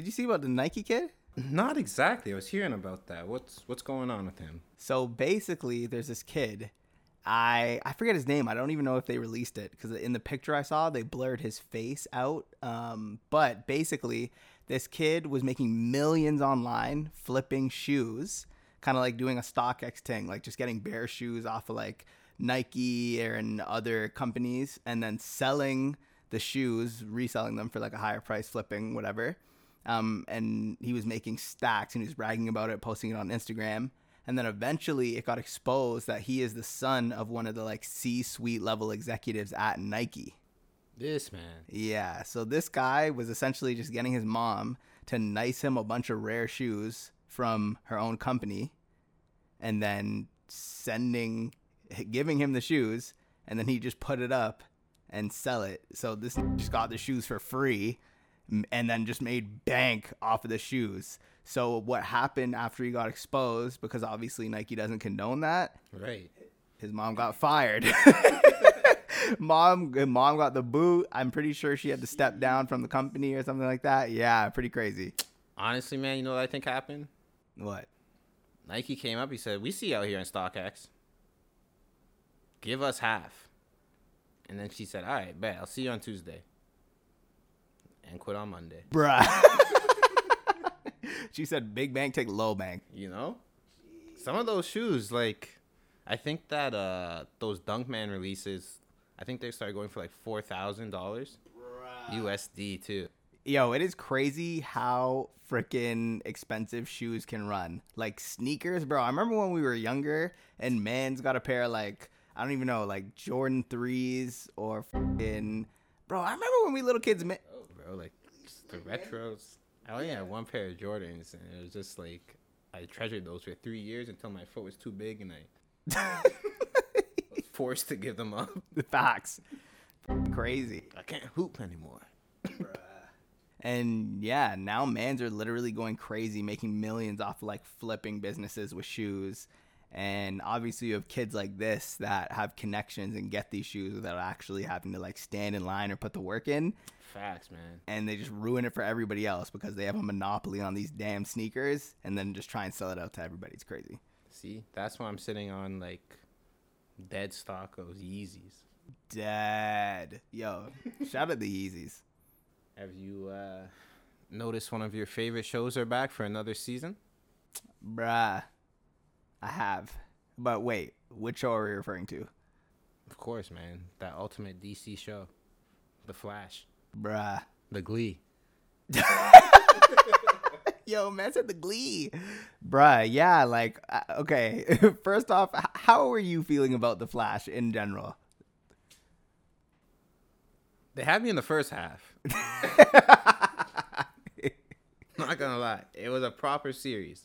did you see about the Nike kid? Not exactly. I was hearing about that. What's what's going on with him? So basically, there's this kid. I I forget his name. I don't even know if they released it because in the picture I saw, they blurred his face out. Um, but basically, this kid was making millions online flipping shoes, kind of like doing a StockX thing, like just getting bare shoes off of like Nike or and other companies, and then selling the shoes, reselling them for like a higher price, flipping whatever. Um, and he was making stacks and he was bragging about it, posting it on Instagram. And then eventually it got exposed that he is the son of one of the like C suite level executives at Nike. This man. Yeah. So this guy was essentially just getting his mom to nice him a bunch of rare shoes from her own company and then sending, giving him the shoes. And then he just put it up and sell it. So this just got the shoes for free and then just made bank off of the shoes. So what happened after he got exposed because obviously Nike doesn't condone that. Right. His mom got fired. mom mom got the boot. I'm pretty sure she had to step down from the company or something like that. Yeah, pretty crazy. Honestly, man, you know what I think happened? What? Nike came up. He said, "We see you out here in StockX. Give us half." And then she said, "All right, bet. I'll see you on Tuesday." And quit on Monday. Bruh. she said, "Big bank take low bank." You know, some of those shoes, like, I think that uh those Dunkman releases, I think they started going for like four thousand dollars USD too. Yo, it is crazy how freaking expensive shoes can run. Like sneakers, bro. I remember when we were younger and man's got a pair of like I don't even know, like Jordan threes or fucking bro. I remember when we little kids. Bro, like the retros. I only had one pair of Jordans, and it was just like I treasured those for three years until my foot was too big, and I was forced to give them up. the facts, crazy. I can't hoop anymore. And yeah, now mans are literally going crazy, making millions off like flipping businesses with shoes. And obviously, you have kids like this that have connections and get these shoes without actually having to like stand in line or put the work in. Facts, man. And they just ruin it for everybody else because they have a monopoly on these damn sneakers and then just try and sell it out to everybody. It's crazy. See, that's why I'm sitting on like dead stock of Yeezys. Dead. Yo, shout out the Yeezys. Have you uh, noticed one of your favorite shows are back for another season? Bruh. I have. But wait, which show are we referring to? Of course, man. That ultimate DC show, The Flash, Bruh. The Glee. Yo, man said the glee. Bruh, yeah, like, uh, okay. First off, how are you feeling about The Flash in general? They had me in the first half. Not gonna lie, it was a proper series.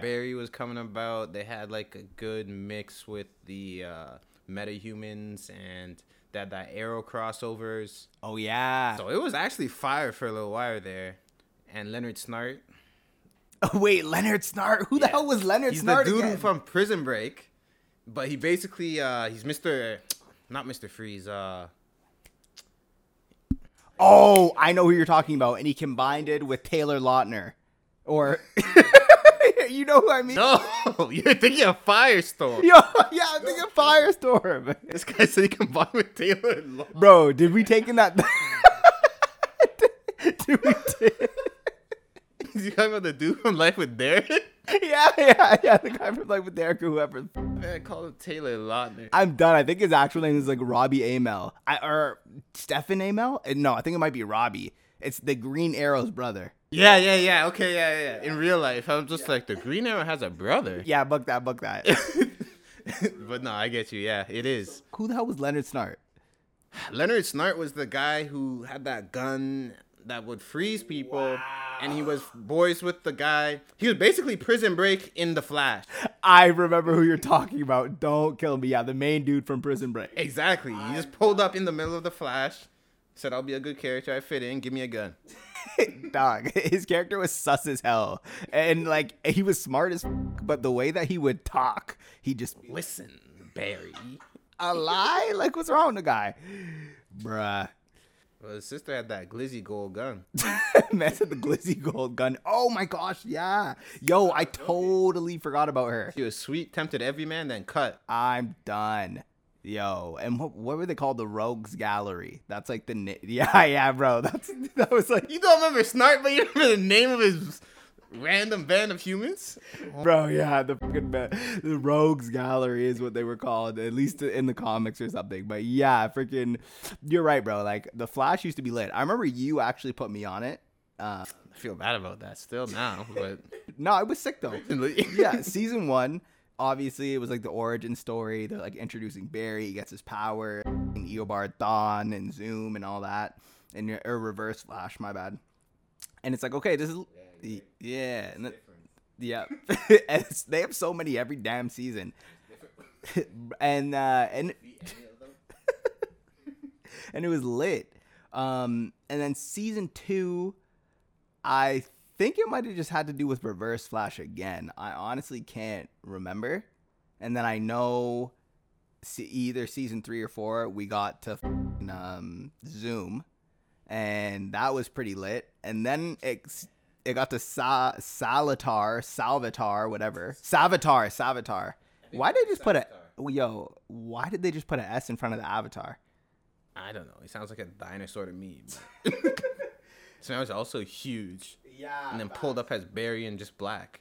Barry was coming about. They had like a good mix with the uh, metahumans and that that arrow crossovers. Oh, yeah. So it was actually fire for a little while there. And Leonard Snart, Oh, wait, Leonard Snart? Who the hell was Leonard he's Snart the dude again? from Prison Break, but he basically uh, he's Mister, not Mister Freeze. Uh, oh, I know who you're talking about. And he combined it with Taylor Lautner. Or, you know who I mean? no, you're thinking of Firestorm. Yo, yeah, I'm thinking of Firestorm. This guy said he combined with Taylor. Bro, did we take in that? did we take? you talking about the dude from Life with Derek? Yeah, yeah, yeah. The guy from like with Derek or whoever. Man, I call him Taylor Lautner. I'm done. I think his actual name is like Robbie Amell. I or Stefan Amell? Uh, No, I think it might be Robbie. It's the Green Arrow's brother. Yeah, yeah, yeah. Okay, yeah, yeah. In real life, I'm just like the Green Arrow has a brother. Yeah, book that, book that. but no, I get you. Yeah, it is. Who the hell was Leonard Snart? Leonard Snart was the guy who had that gun that would freeze people, and he was boys with the guy. He was basically Prison Break in the Flash. I remember who you're talking about. Don't kill me. Yeah, the main dude from Prison Break. Exactly. He just pulled up in the middle of the Flash, said, "I'll be a good character. I fit in. Give me a gun." Dog, his character was sus as hell, and like he was smart as, f- but the way that he would talk, he just Listen, Barry. a lie. Like, what's wrong with the guy, bruh? Well, his sister had that glizzy gold gun. Man said the glizzy gold gun. Oh my gosh, yeah. Yo, I totally forgot about her. She was sweet, tempted every man, then cut. I'm done. Yo, and what, what were they called? The Rogues Gallery. That's like the na- yeah, yeah, bro. That's that was like, You don't remember Snart, but you remember the name of his random band of humans? bro, yeah, the fucking ba- the Rogues Gallery is what they were called, at least in the comics or something. But yeah, freaking, you're right, bro. Like the Flash used to be lit. I remember you actually put me on it. Uh, I feel bad about that still now, but no, I was sick though. yeah, season one. Obviously, it was like the origin story. They're like introducing Barry. He gets his power, and Eobard Thawne, and Zoom, and all that, and or Reverse Flash. My bad. And it's like, okay, this is yeah, and then, yeah. and they have so many every damn season, and uh, and and it was lit. Um, and then season two, I think it might have just had to do with Reverse Flash again. I honestly can't remember. And then I know either season three or four, we got to f***ing, um, Zoom, and that was pretty lit. And then it it got to Sa- Salatar, Salvatar, whatever, Savatar, Savatar. Why did they just put a yo? Why did they just put an S in front of the avatar? I don't know. It sounds like a dinosaur to me. But so now he's also huge. Yeah. And then pulled up as Barry and just black.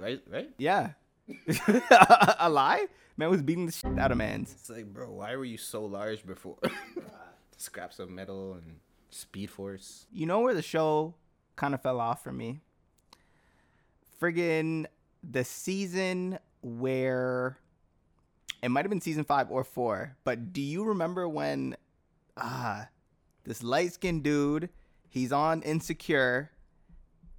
Right? Right? Yeah. a lie? Man was beating the shit out of man's. It's like, bro, why were you so large before? Scraps of metal and speed force. You know where the show kind of fell off for me? Friggin' the season where it might have been season five or four, but do you remember when ah this light skinned dude he's on Insecure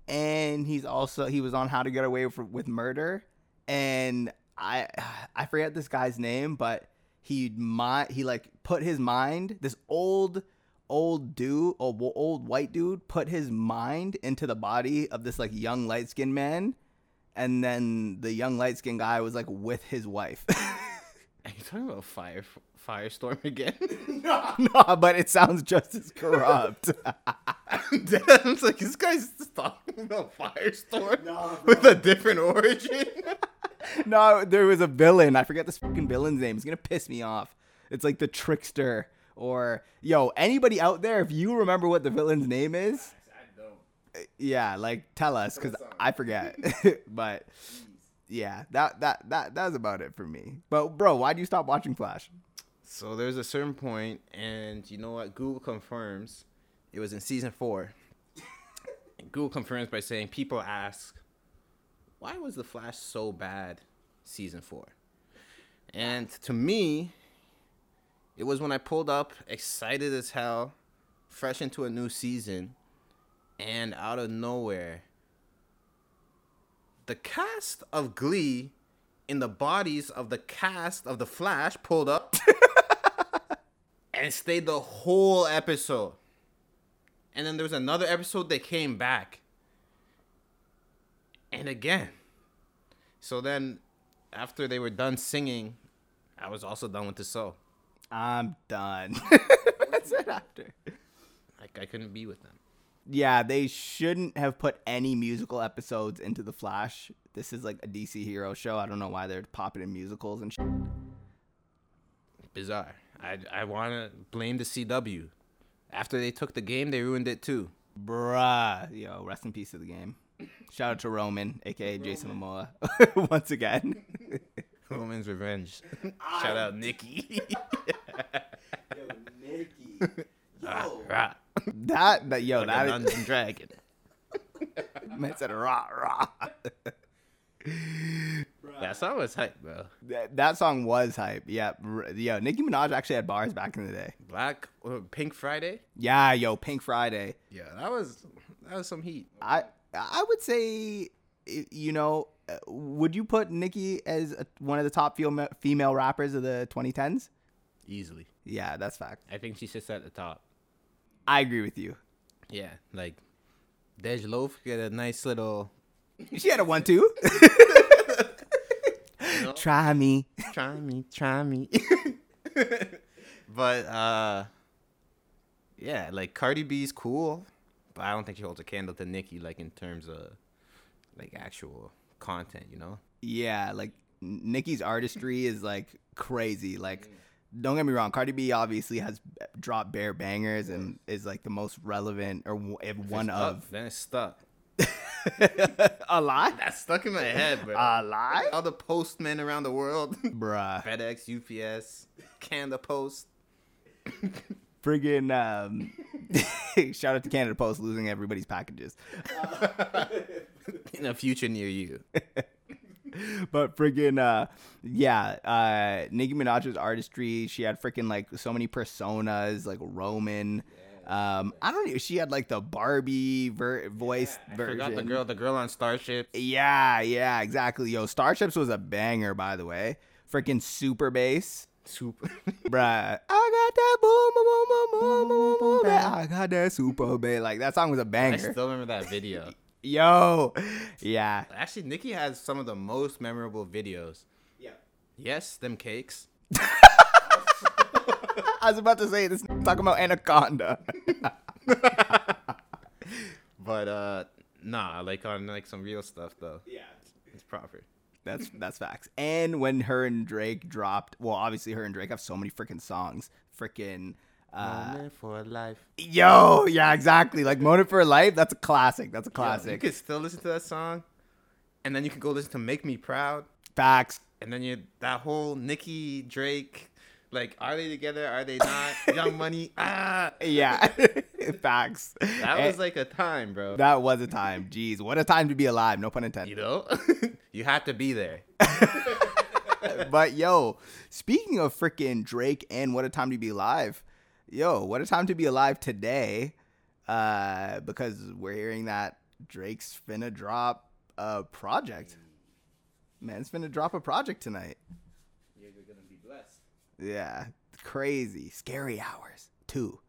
and he's also he was on How to Get Away with, Murder. And I I forget this guy's name, but he my he like put his mind this old old dude old, old white dude put his mind into the body of this like young light skinned man. And then the young light skinned guy was like with his wife you talking about fire firestorm again? no but it sounds just as corrupt. Damn, it's like this guy's talking about firestorm with a different origin. no there was a villain. I forget this fucking villain's name. It's gonna piss me off. It's like the trickster or yo anybody out there if you remember what the villain's name is? Uh, yeah like tell us because i forget. But yeah that that that that's about it for me but bro why do you stop watching flash So there's a certain point, and you know what? Google confirms it was in season four. Google confirms by saying people ask, why was the Flash so bad season four? And to me, it was when I pulled up, excited as hell, fresh into a new season, and out of nowhere, the cast of Glee in the bodies of the cast of The Flash pulled up and stayed the whole episode. And then there was another episode that came back. And again. So then, after they were done singing, I was also done with the show. i'm done that's it after Like, I couldn't be with them. Yeah they shouldn't have put any musical episodes into the flash this is like a dc hero show i don't know why they're popping in musicals and shit. Bizarre. I, I want to blame the CW. After they took the game, they ruined it too. Bruh. Yo, rest in peace to the game. Shout out to Roman, aka Jason Momoa, once again. Roman's Revenge. Shout out Nicki. Ah, rah. That, that, yo, Like a that, Dungeon Dragon. man said rah, rah. That song was hype, bro. that, that song was hype. Yeah, yo, Nicki Minaj actually had bars back in the day. Black uh, Pink Friday. Yeah, yo, Pink Friday. Yeah, that was that was some heat. I, I would say, you know, uh, would you put Nicki as a, one of the top female female rappers of the 2010s? Easily, Yeah, that's fact. I think she sits at the top. I agree with you. Yeah, like Dej Loaf get a nice little. She had a one two. Try me. Try me, try me. but uh, Yeah, like Cardi B's cool, but I don't think she holds a candle to Nicki like in terms of like actual content, you know? Yeah, like Nicki's artistry is like crazy. Like, don't get me wrong, Cardi B obviously has dropped bare bangers and is like the most relevant or if one of up, then it's stuck. a lot. That's stuck in my head, bro. A lie? All the postmen around the world. Bruh. FedEx, UPS, Canada Post. Friggin' um, shout out to Canada Post losing everybody's packages. in a future near you. But friggin' uh yeah uh nicki minaj's artistry she had freaking like so many personas like roman um i don't know she had like the barbie ver- voice I version forgot the girl, the girl on Starship. yeah yeah exactly yo starships was a banger by the way freaking super bass Super. bruh i got that boom boom boom boom boom boom boom i got that super bass like that song was a I banger still remember that video. Yo yeah Actually, Nicki has some of the most memorable videos. yeah Yes, them cakes. I was about to say this talking about anaconda. But uh nah, like on like some real stuff though. yeah. It's proper. That's that's facts. And when her and Drake dropped, well, obviously her and Drake have so many freaking songs. Freaking uh Moment for life. yo, yeah, exactly. Like Moment for a Life, that's a classic. That's a classic. You could still listen to that song, and then you could go listen to "Make Me Proud," Facts. and then you that whole Nicki Drake, like, are they together? Are they not? Young Money. Ah, Yeah. Facts. that was like a time, bro. that was a time. Jeez, what a time to be alive. No pun intended. you know, you had to be there. but yo, speaking of freaking Drake and what a time to be alive, yo, what a time to be alive today, uh, because we're hearing that Drake's finna drop a project. Man's finna drop a project tonight. Yeah, you're gonna be blessed. Yeah, crazy, scary hours two.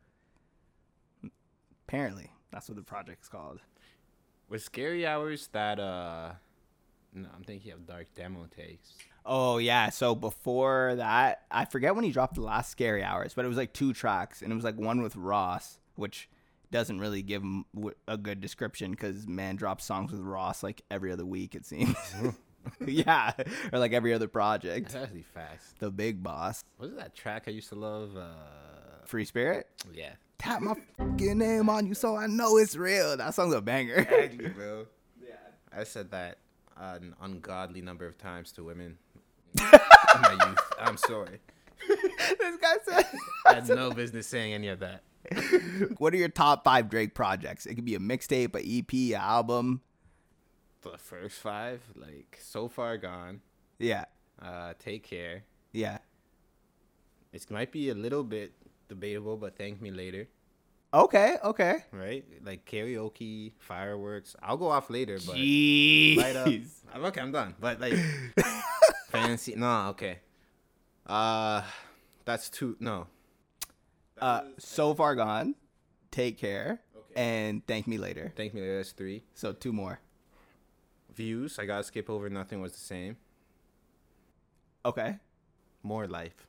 Apparently, that's what the project's called. With scary hours, that uh, no, I'm thinking of dark demo tapes. Oh yeah, so before that, I forget when he dropped the last Scary Hours, but it was like two tracks, and it was like one with Ross, which doesn't really give him a good description because man drops songs with Ross like every other week it seems. yeah, or like every other project. That's actually fast. The big boss, What is that track I used to love? Uh, Free Spirit. yeah. Tap my fucking name on you so I know it's real. That song's a banger. Exactly, bro. Yeah. I said that an ungodly number of times to women my youth. I'm sorry. this guy said. I had no business saying any of that. what are your top five Drake projects? It could be a mixtape, a EP, a album. The first five, like so far gone. Yeah, Uh, take care. yeah. It might be a little bit debatable, but thank me later. Okay, okay. Right? Like karaoke, fireworks. I'll go off later, but Jeez. light up. I'm okay. I'm done. But like fancy. No, okay. Uh, that's two. No. Uh, so far gone. Take care. Okay. And thank me later. Thank me later. That's three. So two more. Views. I gotta skip over. Nothing was the same. Okay. More life.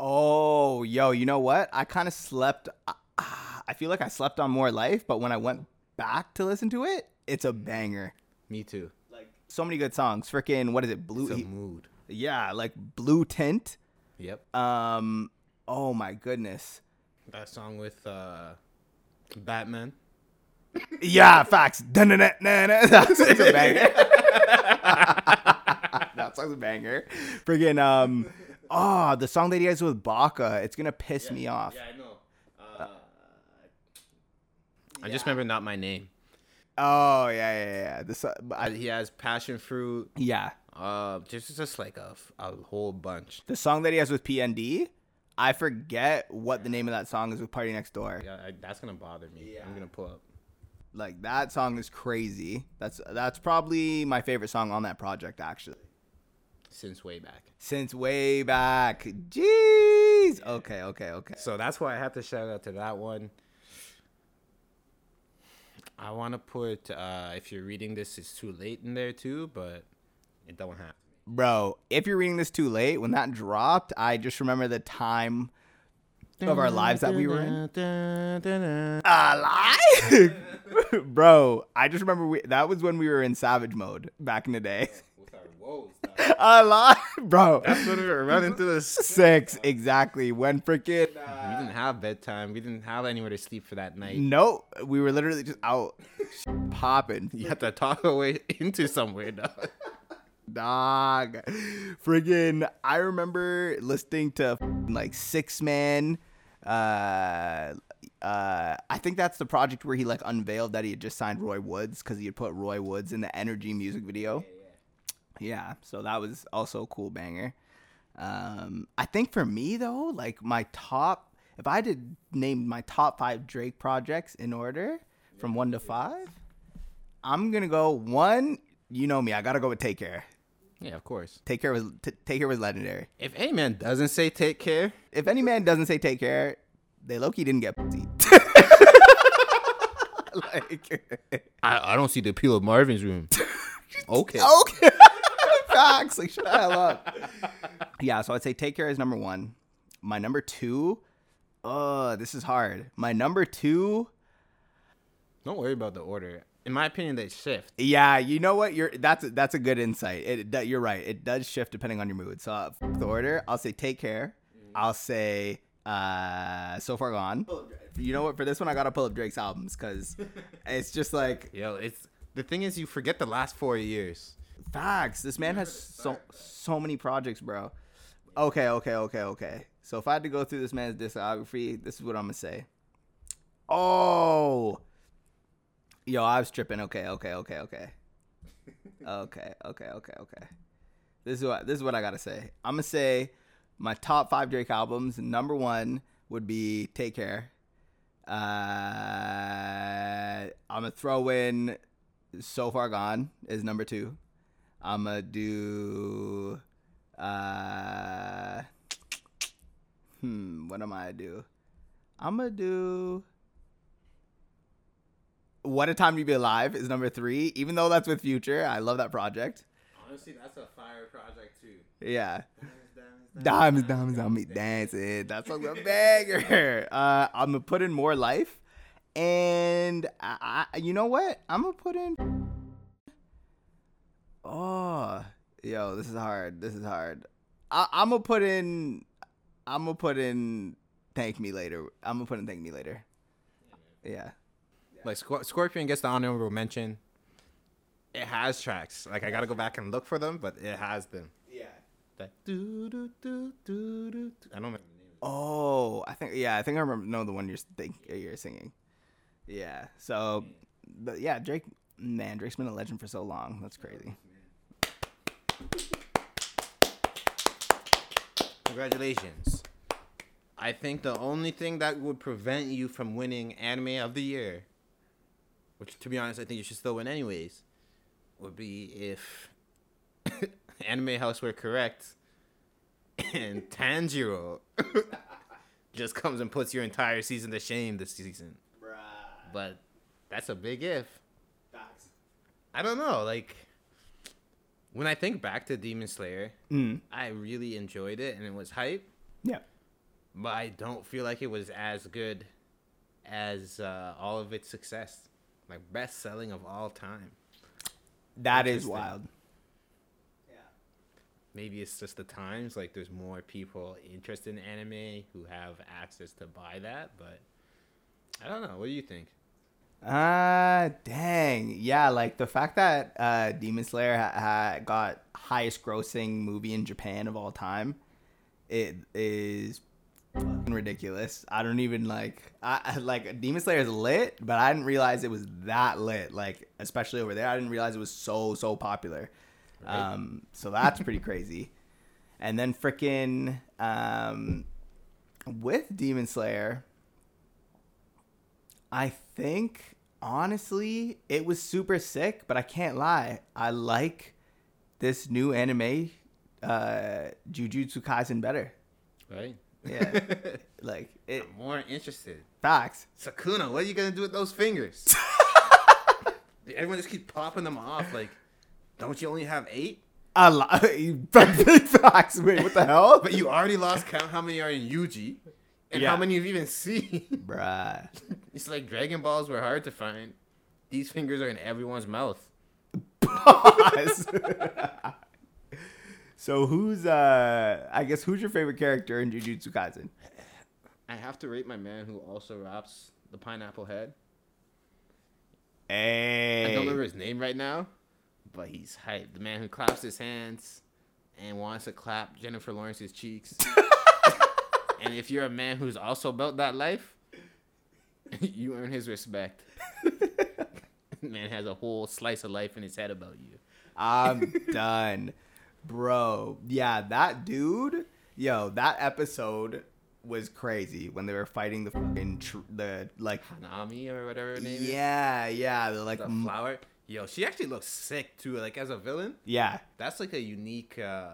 Oh, yo, you know what? I kind of slept. Uh, I feel like I slept on more life, but when I went back to listen to it, it's a banger. Me too. Like so many good songs. Freaking what is it? It's Blue. a mood. yeah, like Blue Tint. Yep. Um. Oh my goodness. That song with uh, Batman. Yeah, facts. That's a banger. that song's a banger. Friggin' um, oh, the song that he has with Baka. It's gonna piss me off. Yeah, I know. Uh, I just remember not my name. Oh yeah, yeah, yeah. This, uh, I, He has passion fruit. yeah, Uh, just just like a, a whole bunch. the song that he has with PND. I forget what the name of that song is with Party Next Door. Yeah, I, that's gonna bother me. I'm gonna pull up. Like that song is crazy. That's that's probably my favorite song on that project actually. Since way back. Since way back. Jeez. Okay, okay, okay. So that's why I have to shout out to that one. I want to put uh, if you're reading this, it's too late in there too, but it don't have. Bro, if you're reading this too late, when that dropped, I just remember the time Of our lives that we were in? in. Alive, bro. I just remember we, that was when we were in savage mode back in the day. With our woes, Alive, bro. That's when we were running through the. Six exactly. When freaking We didn't have bedtime. We didn't have anywhere to sleep for that night. no, we were literally just out popping. You had to talk away into somewhere, dog. Dog, friggin' I remember listening to like Six Man. Uh, uh, I think that's the project where he like unveiled that he had just signed Roy Woods because he had put Roy Woods in the Energy music video. Yeah, so that was also a cool banger. Um, I think for me though, like my top, if I did name my top five Drake projects in order from one to five, I'm gonna go one. You know me, I gotta go with Take Care. Yeah, of course. Take Care was t- Take Care was legendary. If any man doesn't say take care, If any man doesn't say Take Care, they low key didn't get pussy. like, I, I don't see the appeal of Marvin's room. okay. okay, facts. Like shut the hell up. Yeah, so I'd say Take Care is number one. My number two, uh, this is hard. My number two, Don't worry about the order. In my opinion, they shift. yeah, you know what? You're that's that's a good insight. It, it you're right. It does shift depending on your mood. So uh, the order, I'll say Take Care. I'll say uh, So Far Gone. You know what? For this one, I gotta pull up Drake's albums because it's just like Yo, it's the thing is you forget the last four years. Facts. This man has so so many projects, bro. Okay, okay, okay, okay. So if I had to go through this man's discography, this is what I'm gonna say. Oh, yo, I was tripping. Okay, okay, okay, okay, okay, okay, okay, okay. This is what this is what I gotta say. I'm gonna say my top five Drake albums. Number one would be Take Care. Uh, I'm gonna throw in So Far Gone is number two. I'm gonna do. Uh, hmm. What am I gonna do? I'm gonna do. What a time to be alive is number three. Even though that's with Future, I love that project. Honestly, that's a fire project too. Yeah. Diamonds, diamonds on me dancing. That's a little banger. Uh, I'm gonna put in more life, and I, I, you know what? I'm gonna put in. Oh, yo, this is hard. This is hard. I, I'm gonna put in. I'm gonna put in. Thank me later. I'm gonna put in. Thank me later. Yeah. Like Scor- Scorpion gets the honorable mention. It has tracks. Like I gotta go back and look for them, but it has them. Yeah. That do do do do do. I don't remember the name. Oh, I think yeah, I think I remember know the one you're think you're singing. Yeah. So, but yeah, Drake, man, Drake's been a legend for so long. That's crazy. Congratulations. I think the only thing that would prevent you from winning Anime of the Year, which to be honest, I think you should still win anyways, would be if Anime House were correct and Tanjiro just comes and puts your entire season to shame this season. But that's a big if. Facts. I don't know, like when I think back to Demon Slayer, Mm. I really enjoyed it and it was hype, Yeah. but I don't feel like it was as good as uh, all of its success. Like best selling of all time. That is Interesting. wild. Maybe it's just the times, like there's more people interested in anime who have access to buy that, but I don't know. What do you think? Ah, dang. Yeah, like the fact that uh, Demon Slayer ha- ha- got highest grossing movie in Japan of all time, it is fucking ridiculous. I don't even like I I- like Demon Slayer is lit, but I didn't realize it was that lit. Like especially over there, I didn't realize it was so so popular. Right. Um, so that's pretty crazy. And then freaking um, with Demon Slayer, I think honestly it was super sick, but I can't lie. I like this new anime, uh, Jujutsu Kaisen better. Right? Yeah. Like it I'm more interested. facts. Sukuna, what are you gonna do with those fingers? Everyone just keep popping them off. Like, don't you only have eight? I li- facts. Wait, what the hell? But you already lost count how many are in Yuji. And Yeah. how many you've even seen? Bruh. it's like Dragon Balls were hard to find. These fingers are in everyone's mouth. Pause. so who's uh I guess who's your favorite character in Jujutsu Kaisen? I have to rate my man who also raps the pineapple head. And I don't remember his name right now, but he's hype. The man who claps his hands and wants to clap Jennifer Lawrence's cheeks. and if you're a man who's also about that life, you earn his respect. man has a whole slice of life in his head about you. I'm done. Bro, yeah, that dude, yo, that episode was crazy when they were fighting the fucking tr- the like Hanami or whatever her name is. yeah, yeah, the like The flower. Yo, she actually looks sick too. Like as a villain, yeah. that's like a unique. uh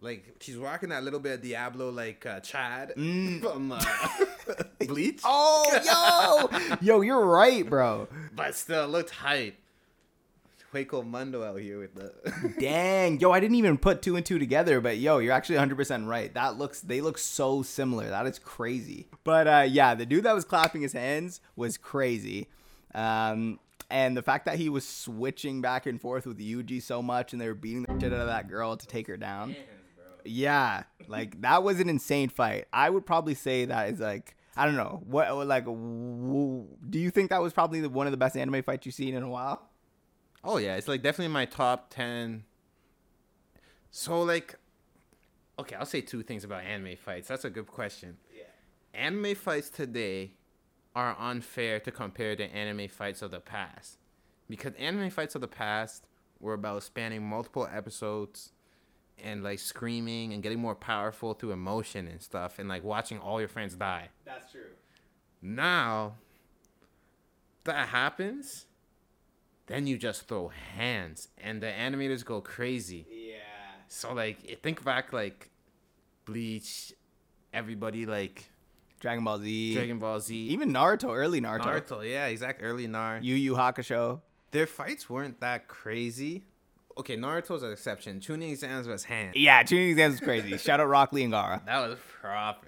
Like she's rocking that little bit of Diablo, like uh, Chad Mm. from uh, Bleach. Oh, yo, yo, you're right, bro. but still looked hype. Hueco Mundo out here with the. Dang, yo, I didn't even put two and two together, but yo, you're actually 100% right. That looks, they look so similar. That is crazy. But uh, yeah, the dude that was clapping his hands was crazy. Um, and the fact that he was switching back and forth with Yuji so much and they were beating the shit out of that girl to take her down. Yeah, like that was an insane fight. I would probably say that is like, I don't know, what, like, w- do you think that was probably the, one of the best anime fights you've seen in a while? Oh yeah, it's like definitely my top ten. So like, okay, I'll say two things about anime fights. That's a good question. Yeah. Anime fights today are unfair to compare to anime fights of the past, because anime fights of the past were about spanning multiple episodes and like screaming and getting more powerful through emotion and stuff and like watching all your friends die. That's true. Now that happens, then you just throw hands and the animators go crazy. Yeah. So like think back like Bleach, everybody like Dragon Ball Z. Dragon Ball Z, Even Naruto, early Naruto. Naruto, yeah, exact early Nar. Yu Yu Hakusho. Their fights weren't that crazy. Okay, Naruto's an exception. Chunin exams was hands. Yeah, Chunin exams was crazy. Shout out Rock Lee and Gaara. That was proper.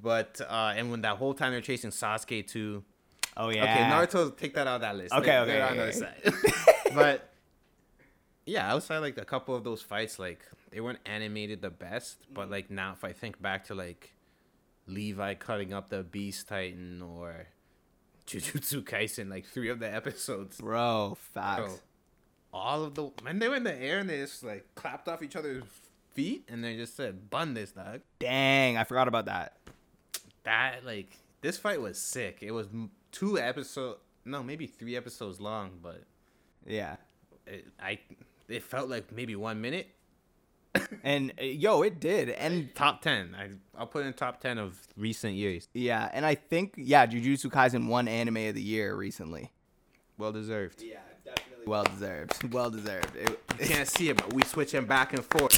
But uh and when that whole time they're chasing Sasuke too. Oh yeah. Okay, Naruto, take that out of that list. Okay, They're- okay, okay, other side. but yeah, outside like a couple of those fights, like they weren't animated the best. But like now, if I think back to like Levi cutting up the Beast Titan or Jujutsu Kaisen, like three of the episodes, Bro, facts. bro, all of the when they were in the air and they just like clapped off each other's feet and they just said, "Bun this dog." Dang, I forgot about that. that like this fight was sick. It was two episode, no, maybe three episodes long, but Yeah. it, I it felt like maybe one minute. And uh, yo, it did. And Top ten, I I'll put in top ten of recent years. yeah, and I think yeah, Jujutsu Kaisen won anime of the year recently. Well deserved. Yeah, well deserved. Well deserved. It, You can't see it, but we switching back and forth.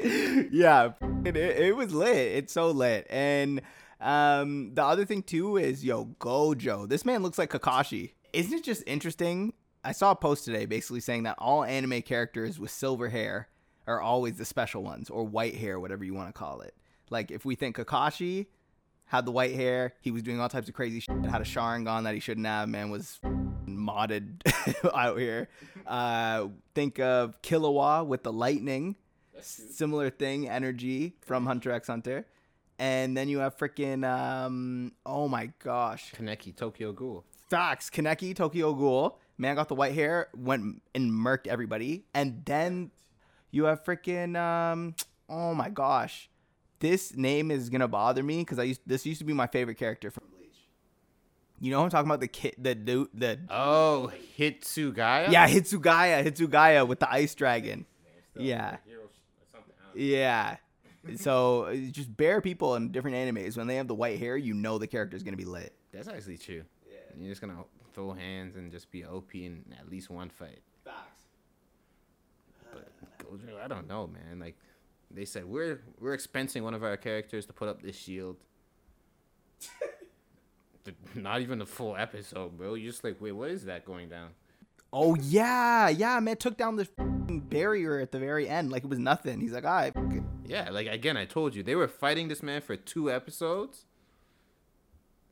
yeah, it, it, it was lit. It's so lit. And um, the other thing too is yo Gojo. This man looks like Kakashi. Isn't it just interesting? I saw a post today basically saying that all anime characters with silver hair are always the special ones, or white hair, whatever you want to call it. Like if we think Kakashi had the white hair, he was doing all types of crazy shit, had a Sharingan that he shouldn't have, man was modded out here. Uh, think of Killua with the lightning similar thing energy from Hunter x Hunter. And then you have freaking um oh my gosh. Kaneki Tokyo Ghoul. Facts. Kaneki Tokyo Ghoul. Man got the white hair, went and murked everybody. And then you have freaking um oh my gosh. This name is gonna bother me because I used this used to be my favorite character from. You know who I'm talking about the kid the dude the Oh, Hitsugaya. yeah Hitsugaya Hitsugaya with the ice dragon. Yeah. Yeah. So just bare people in different animes when they have the white hair, you know the character is gonna be lit. That's actually true. Yeah. You're just gonna throw hands and just be OP in at least one fight. Facts. But Gojo, I don't know, man. Like they said, we're we're expensing one of our characters to put up this shield. The- Not even a full episode, bro. You're just like, wait, what is that going down? Oh yeah, yeah, man took down the barrier at the very end like it was nothing. He's like, "I Yeah, like again, I told you they were fighting this man for two episodes.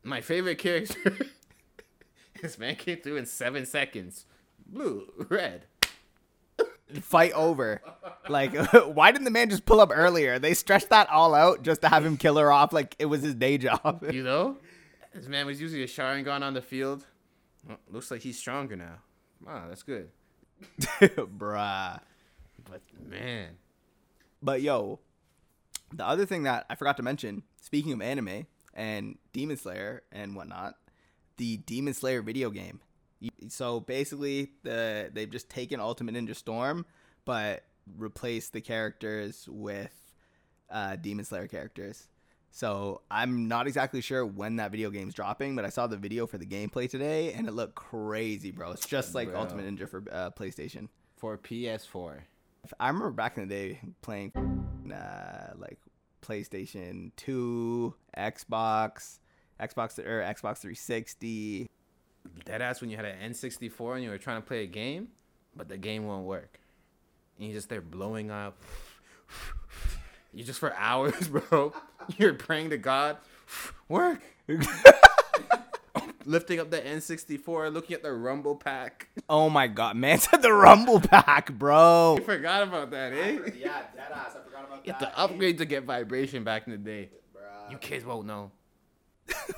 My favorite character, this man came through in seven seconds. Blue, red. fight over." Like, why didn't the man just pull up earlier? They stretched that all out just to have him kill her off like it was his day job. You know, this man was using a Sharingan on the field. Well, looks like he's stronger now. Wow, that's good. Bruh. But man, But yo, the other thing that I forgot to mention, speaking of anime and Demon Slayer and whatnot, the Demon Slayer video game. So basically, the they've just taken Ultimate Ninja Storm, but replaced the characters with uh, Demon Slayer characters. So I'm not exactly sure when that video game's dropping, but I saw the video for the gameplay today, and it looked crazy, bro. It's just like Bro. Ultimate Ninja for uh, PlayStation. for PS4. I remember back in the day playing uh, like PlayStation 2, Xbox, Xbox or Xbox 360. Deadass when you had an N64 and you were trying to play a game, but the game won't work. And you're just there blowing up. You just for hours, bro. You're praying to God. Work. Lifting up the N64, looking at the Rumble pack. Oh my god, man said the Rumble Pack, bro. You forgot about that, eh? yeah, deadass. I forgot about that. You have to upgrade to get vibration back in the day. Bro. You kids won't know.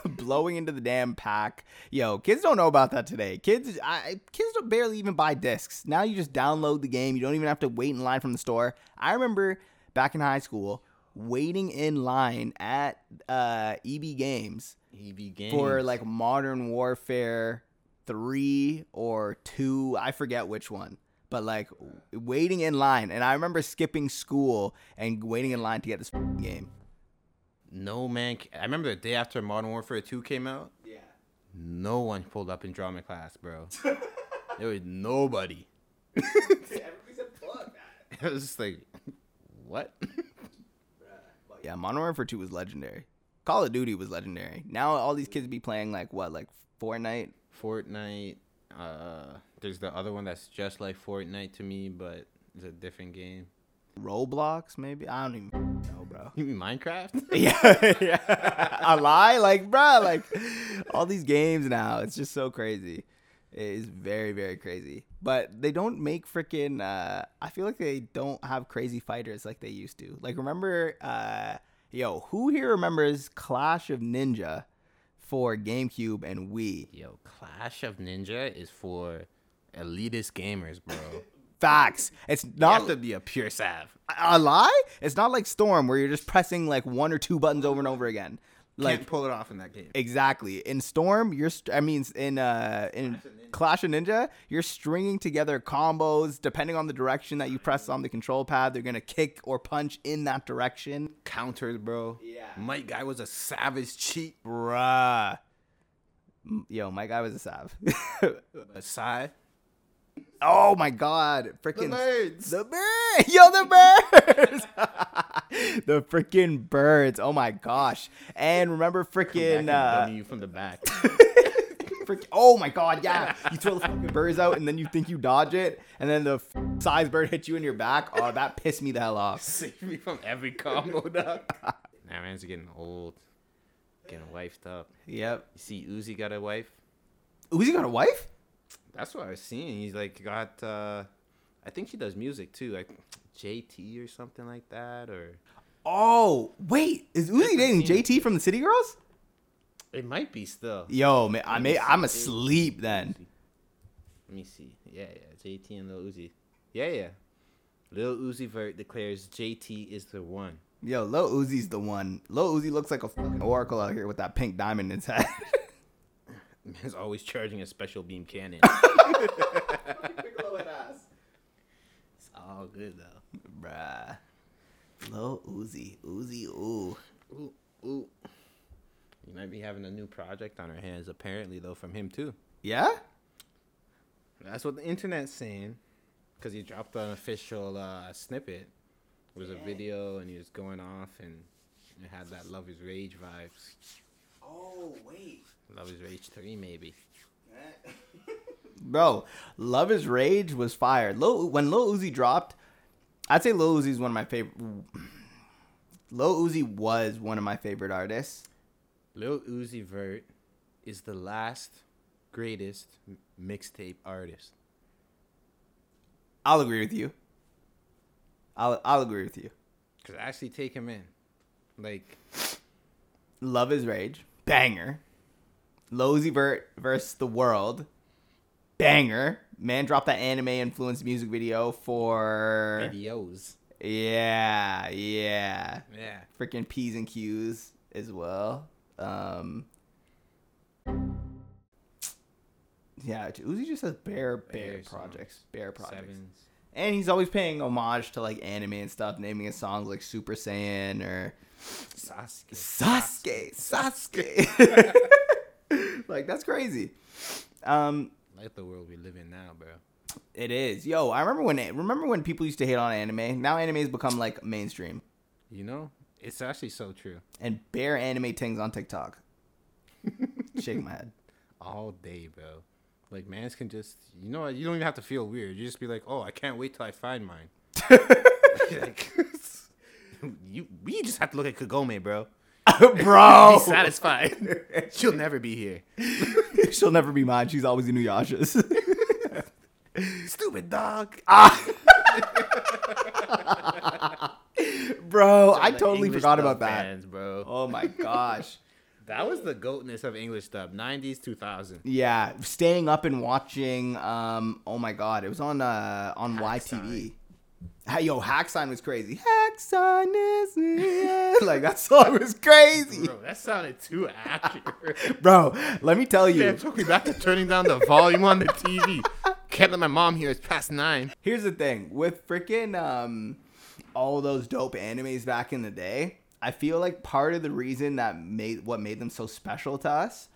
Blowing into the damn pack. Yo, kids don't know about that today. Kids, I, kids don't barely even buy discs. Now you just download the game. You don't even have to wait in line from the store. I remember back in high school waiting in line at uh, EB Games EV games. for like Modern Warfare 3 or 2, I forget which one. But like waiting in line and I remember skipping school and waiting in line to get this game. no man. I remember the day after Modern Warfare 2 came out. Yeah. No one pulled up in drama class, bro. there was nobody. It was just like, what? Yeah, Modern Warfare 2 was legendary. Call of Duty was legendary. Now all these kids be playing like what, like Fortnite? Fortnite. Uh, there's the other one that's just like Fortnite to me, but it's a different game. Roblox, maybe? I don't even know, bro. You mean Minecraft? yeah, yeah. A lie? Like, bro, like all these games now. It's just so crazy. It is very, very crazy. But they don't make freaking uh I feel like they don't have crazy fighters like they used to. Like remember uh yo, who here remembers Clash of Ninja for GameCube and Wii? Yo, Clash of Ninja is for elitist gamers, bro. Facts. It's You not have to be a pure sav. a lie. It's not like Storm where you're just pressing like one or two buttons over and over again. Like Like pull it off in that game. exactly in Storm, you're st- I mean in uh in Clash of Ninja, you're stringing together combos depending on the direction that you press on the control pad. They're gonna kick or punch in that direction, Counters, bro. Yeah. Mike guy was a savage cheat. bruh. Yo, my guy was a sav. Aside. Oh my god, freaking birds. The bird! Yo, the birds! the freaking birds. Oh my gosh. And remember freaking uh you from the back. frick- oh my god, yeah. You throw the fucking birds out and then you think you dodge it and then the f- size bird hits you in your back. Oh, that pissed me the hell off. Save me from every combo, dog. Nah, man's getting old. Getting wifed up. Yep. You see Uzi got a wife? Uzi got a wife? That's what I was seeing. He's like got uh I think she does music too, like JT or something like that or Oh, wait. Is Uzi dating. JT from the City Girls? it might be still. Yo, man, I may I'm asleep then. Let me see. Yeah, yeah. JT and Lil Uzi. Yeah, yeah. Lil Uzi Vert declares JT is the one. Yo, Lil Uzi's the one. Lil Uzi looks like a fucking oracle out here with that pink diamond in his head. Man's always charging a special beam cannon. it's all good though. Bruh. Lil Uzi. Uzi, ooh. Ooh, ooh. You might be having a new project on her hands, apparently, though, from him, too. Yeah? That's what the internet's saying. Because he dropped an official uh, snippet. It was a video, and he was going off, and it had that Luv is Rage vibes. Luv is Rage 3, maybe. Bro, Luv is Rage was fire. Lil, when Lil Uzi dropped, I'd say Lil Uzi is one of my favorite. Lil Uzi was one of my favorite artists. Lil Uzi Vert is the last greatest mixtape artist. I'll agree with you. I'll I'll agree with you. Cause I actually take him in, like Luv is Rage, banger. Uzi Vert versus the world, banger. Man dropped that anime influenced music video for videos. yeah, yeah. Yeah. freaking P's and Q's as well. Um, yeah, Uzi just has bare, bear Bare projects, Bear projects, Sevens. and he's always paying homage to like anime and stuff, naming his songs like Super Saiyan or Sasuke. Sasuke, Sasuke. like that's crazy. Um, Like the world we live in now, bro. it is. Yo, I remember when remember when people used to hate on anime. Now anime has become like mainstream, You know, it's actually so true. and bare anime things on TikTok. Shake my head. All day, bro. Like mans can just, you know, what? you don't even have to feel weird. You just be like, oh, I can't wait till I find mine. like, you, we just have to look at Kagome, bro. bro. Be satisfied. She'll never be here. She'll never be mine. She's always in Inuyasha's. Stupid dog. Ah. bro, I totally English forgot about that. fans, bro. Oh my gosh. That was the goatness of English dub, 90s, 2000. Yeah, staying up and watching. Um, oh my god, it was on uh on YTV. Hey, yo, Hack Sign was crazy. Hack Sign is like that song was crazy, Bro, that sounded too accurate. bro. Let me tell Yeah, you. it took me back to turning down the volume on the TV. Can't let my mom hear it's past nine. Here's the thing with freaking um all those dope animes back in the day. I feel like part of the reason that made what made them so special to us,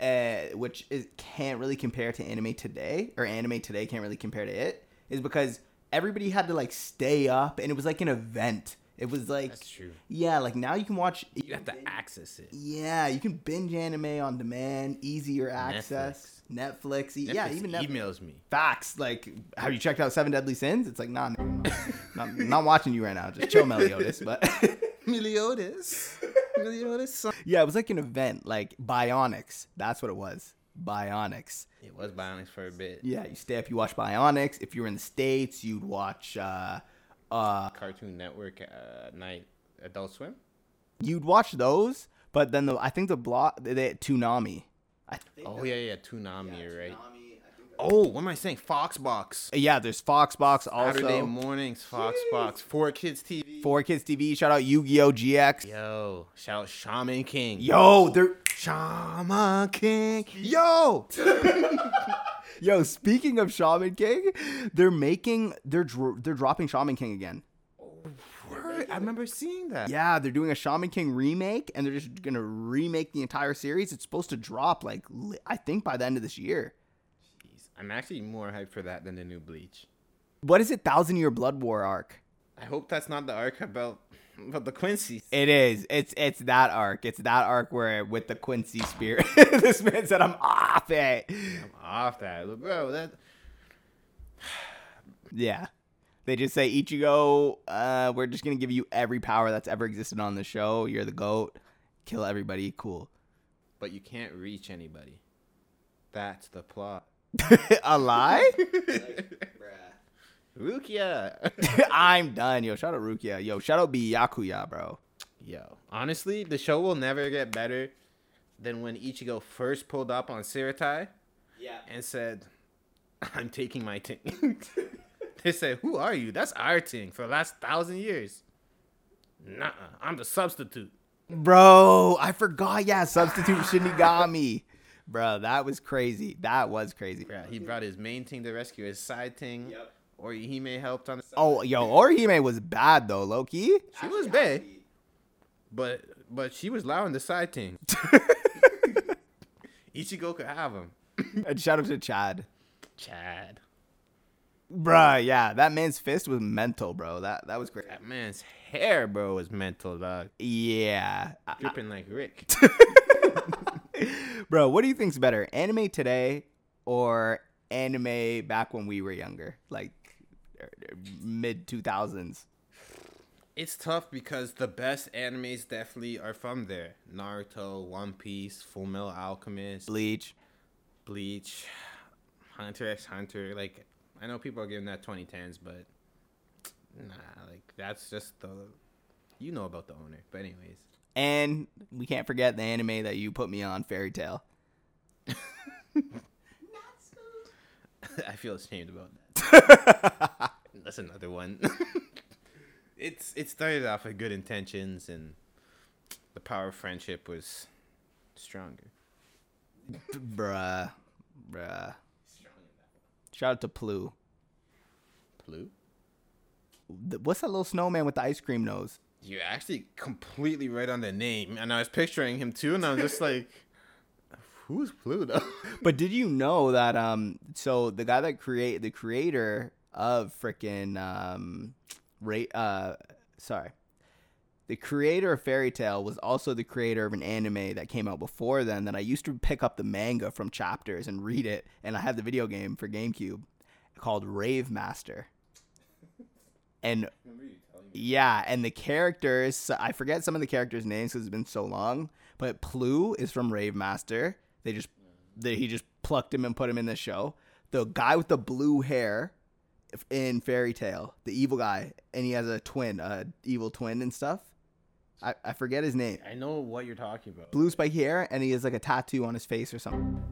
uh, which is can't really compare to anime today, or anime today can't really compare to it, is because everybody had to like stay up, and it was like an event. It was like That's true. yeah, like now you can watch. You have to access it. Yeah, you can binge anime on demand, easier access. Netflix, e- yeah, even Netflix emails me. facts. Like, have you checked out Seven Deadly Sins? It's like, nah, no, no, not, not watching you right now. Just chill, Meliodas. But Meliodas. Meliodas. yeah, it was like an event, like Bionix. That's what it was. Bionix. It was Bionix for a bit. Yeah, you stay up, you watch Bionix. If you're in the states, you'd watch. uh uh Cartoon Network uh, night Adult Swim. You'd watch those, but then the I think the block they, they Toonami. I think Oh yeah, yeah, Toonami, you're right. Oh, what am I saying? Foxbox. Yeah, there's Foxbox also. Saturday mornings, Foxbox. Four Kids TV. Four Kids TV. Shout out Yu-Gi-Oh GX. Yo, shout out Shaman King. Yo, they're Shaman King. Yo. Yo, speaking of Shaman King, they're making they're dr- they're dropping Shaman King again. I remember seeing that. Yeah, they're doing a Shaman King remake, and they're just gonna remake the entire series. It's supposed to drop like li- I think by the end of this year. I'm actually more hyped for that than the new Bleach. What is it? Thousand Year Blood War arc. I hope that's not the arc about about the Quincy. It is. It's it's that arc. It's that arc where with the Quincy spirit, this man said, "I'm off it." I'm off that, Look, bro. That Yeah. They just say Ichigo, uh, we're just gonna give you every power that's ever existed on the show. You're the goat. Kill everybody. Cool. but you can't reach anybody. That's the plot. a lie? Rukia. I'm done, yo. Shout out Rukia. Yo, shout out Byakuya, bro. Yo, honestly, the show will never get better than when Ichigo first pulled up on Seireitei Yeah. and said, "I'm taking my ting." they said, "Who are you? That's our ting for the last thousand years." Nah, I'm the substitute. Bro, I forgot. Yeah, substitute Shinigami. Bro, that was crazy. That was crazy. Yeah, he brought his main ting to rescue his side ting. Or he may helped on the side. Oh, yo, Orihime was bad though, lowkey. she was bad, but but she was loud on the side ting. Ichigo could have him. And shout out to Chad. Chad. Bruh, yeah, that man's fist was mental, bro. That that was great. That man's hair, bro, was mental, dog. Yeah. I- Dripping like Rick. Bro, what do you think's better, anime today or anime back when we were younger, like er, er, mid two thousands. It's tough because the best animes definitely are from there. Naruto, One Piece, Full Metal Alchemist, Bleach. Bleach, Hunter x Hunter. Like I know people are giving that 2010s, but nah, like that's just the you know about the owner. But anyways, And we can't forget the anime that you put me on, Fairy Tail. I feel ashamed about that. that's another one. it's it started off with good intentions and the power of friendship was stronger. Bruh. Bruh. Shout out to Plu. Th- What's that little snowman with the ice cream nose? You're actually completely right on the name, and I was picturing him too, and I was just like, "Who's Pluto?" But did you know that um so the guy that create the creator of freaking um Ray uh sorry. The creator of Fairy Tail was also the creator of an anime that came out before then that I used to pick up the manga from chapters and read it and I have the video game for GameCube called Rave Master. And yeah, and the characters, I forget some of the characters' names because it's been so long, but Plu is from Rave Master. They just, they, he just plucked him and put him in the show. The guy with the blue hair in Fairy Tail, the evil guy, and he has a twin, a evil twin and stuff. I, I forget his name. I know what you're talking about. Blue spiky hair, and he has like a tattoo on his face or something.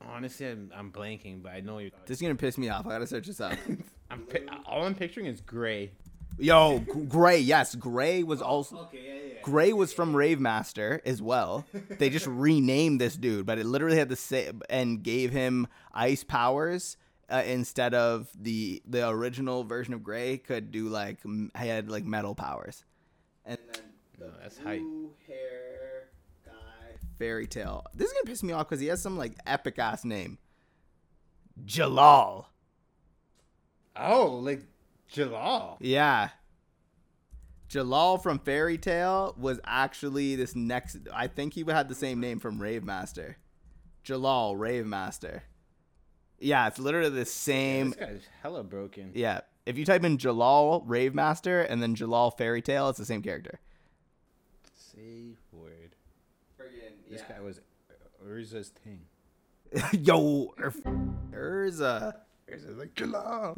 Honestly, I'm, I'm blanking, but I know you're. This is gonna piss me off. I gotta search this up. I'm pi- all I'm picturing is gray. Yo, Gray, yes, Gray was also. Okay, yeah, yeah. Gray was from Rave Master as well. They just renamed this dude, but it literally had the same and gave him ice powers uh, instead of the the original version of Gray could do like m- had like metal powers. And then the No, that's hype. blue hair guy Fairy Tail. This is gonna piss me off because he has some like epic ass name. Jellal. Oh, like Jellal. Yeah. Jellal from Fairy Tail was actually this next. I think he had the same name from Rave Master. Jellal Rave Master. Yeah, it's literally the same. This guy's hella broken. Yeah, if you type in Jellal Rave Master and then Jellal Fairy Tail, it's the same character. Say word. This guy was Erza's thing. Yo, Ur- Erza, Erza's like Jellal.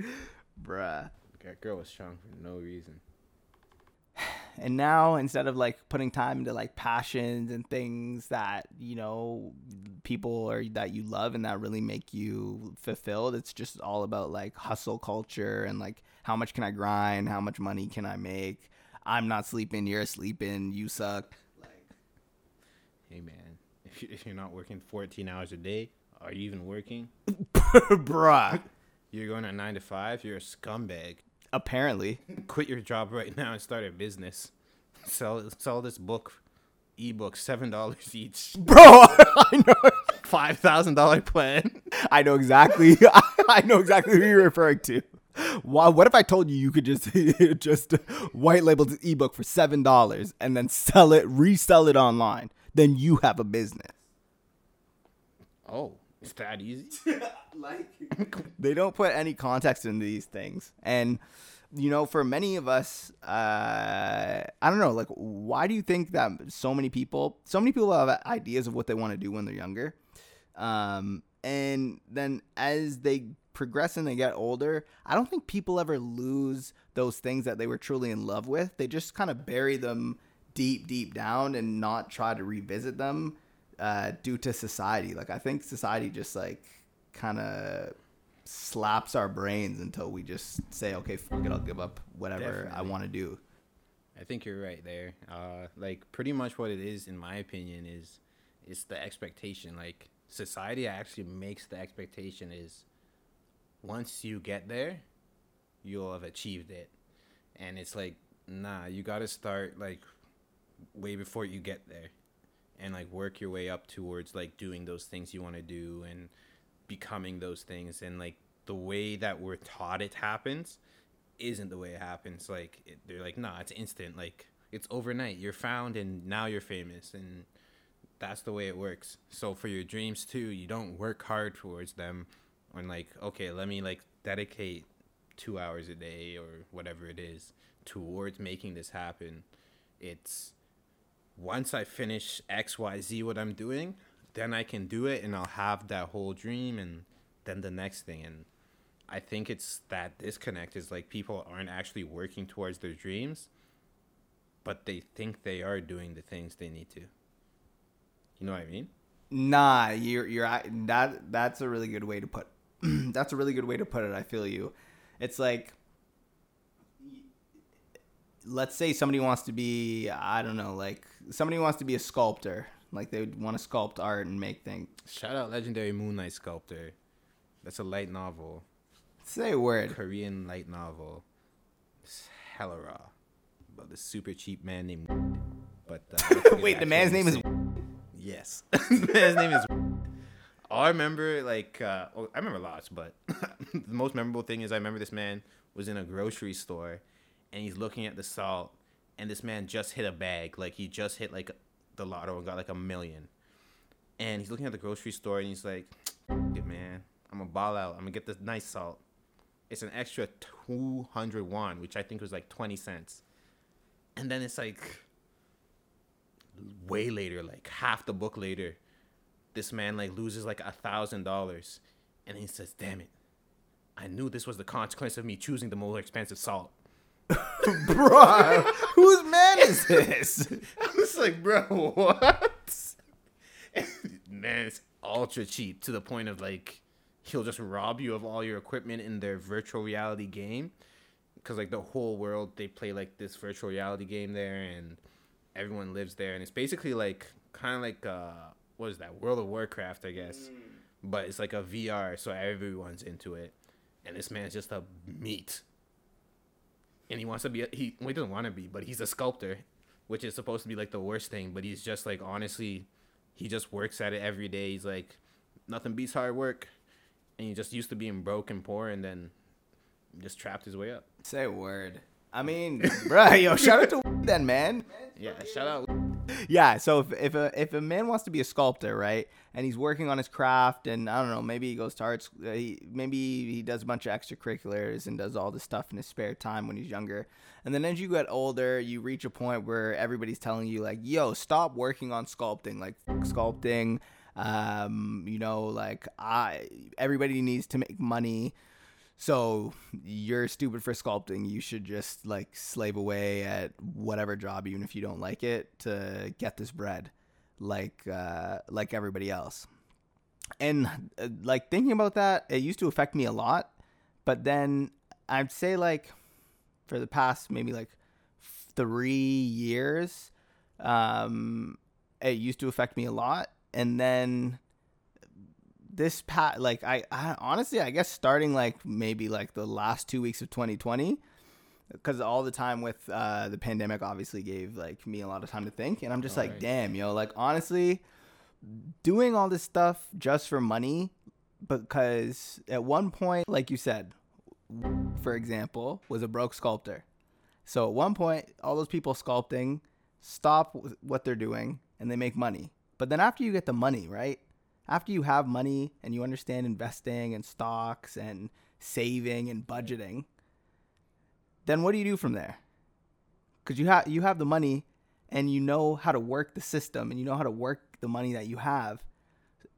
bruh. That girl was strong for no reason. and now instead of like putting time into like passions and things that you know people or that you love and that really make you fulfilled it's just all about like hustle culture and like how much can i grind how much money can i make i'm not sleeping you're sleeping you suck Like Hey man, if you're not working 14 hours a day, are you even working? bruh You're going at nine to five. You're a scumbag. apparently Quit your job right now and start a business. Sell sell this book, ebook, seven dollars each. bro i know Five thousand dollar plan. I know exactly. I know exactly who you're referring to. Why, what if I told you you could just just white label the ebook for seven dollars and then sell it, resell it online? Then you have a business. Oh, it's that easy. Like they don't put any context into these things, and you know, for many of us, uh, I don't know. Like, why do you think that so many people, so many people have ideas of what they want to do when they're younger, um, and then as they progress and they get older, I don't think people ever lose those things that they were truly in love with. They just kind of bury them deep, deep down and not try to revisit them uh, due to society. Like, I think society just like kind of slaps our brains until we just say, okay, fuck it, I'll give up whatever I want to do. I think you're right there. Uh, like pretty much what it is, in my opinion, is it's the expectation. Like society actually makes the expectation is once you get there, you'll have achieved it, and it's like nah, you got to start like way before you get there, and like work your way up towards like doing those things you want to do and becoming those things, and like the way that we're taught it happens isn't the way it happens. Like it, they're like, nah, it's instant. Like it's overnight. You're found and now you're famous. And that's the way it works. So for your dreams too, you don't work hard towards them on like, okay, let me like dedicate two hours a day or whatever it is towards making this happen. It's once I finish X, Y, Z what I'm doing, then I can do it and I'll have that whole dream and then the next thing and I think it's that disconnect is like people aren't actually working towards their dreams, but they think they are doing the things they need to. You know what I mean? Nah, you're you're that that's a really good way to put. that's a really good way to put it. I feel you. It's like let's say somebody wants to be I don't know, like somebody wants to be a sculptor. Like they would want to sculpt art and make things. Shout out legendary Moonlight Sculptor. That's a light novel. Say a word. Korean light novel. It's hella raw. About the super cheap man named. But uh, wait, the man's name is. Yes, the man's name is. I remember, like, uh, well, I remember lots, but the most memorable thing is I remember this man was in a grocery store, and he's looking at the salt, and this man just hit a bag, like he just hit like the lotto and got like a million, and he's looking at the grocery store, and he's like, "It man, I'm gonna ball out. I'm gonna get this nice salt." it's an extra 200 won, which I think was like 20 cents. And then it's like way later, like half the book later, this man like loses like a thousand dollars. And he says, damn it. I knew this was the consequence of me choosing the more expensive salt. bro, whose man is this? I was like, bro, what? man, it's ultra cheap to the point of like he'll just rob you of all your equipment in their virtual reality game because like the whole world they play like this virtual reality game there and everyone lives there and it's basically like kind of like uh what is that world of warcraft i guess mm. but it's like a vr so everyone's into it and this man's just a meat and he wants to be a, he well, he doesn't want to be but he's a sculptor which is supposed to be like the worst thing but he's just like honestly he just works at it every day he's like nothing beats hard work and he just used to being broke and poor, and then just trapped his way up. Say a word. I mean, bro, yo, shout out to then, man. Yeah, shout out. Yeah, so if, if a if a man wants to be a sculptor, right, and he's working on his craft, and I don't know, maybe he goes to arts, uh, he, maybe he does a bunch of extracurriculars and does all this stuff in his spare time when he's younger, and then as you get older, you reach a point where everybody's telling you like, "Yo, stop working on sculpting, like sculpting." Um, you know, like I everybody needs to make money. So you're stupid for sculpting. You should just like slave away at whatever job, even if you don't like it, to get this bread, like uh, like everybody else. And uh, like thinking about that, it used to affect me a lot. But then I'd say like for the past maybe like three years, um, it used to affect me a lot and then this pat like I, I honestly I guess starting like maybe like the last two weeks of 2020 because all the time with uh, the pandemic obviously gave like me a lot of time to think and i'm just all like right. damn yo like honestly doing all this stuff just for money because at one point like you said for example was a broke sculptor so at one point all those people sculpting stop what they're doing and they make money but then after you get the money, right? After you have money and you understand investing and stocks and saving and budgeting, then what do you do from there? Because you have you have the money and you know how to work the system and you know how to work the money that you have.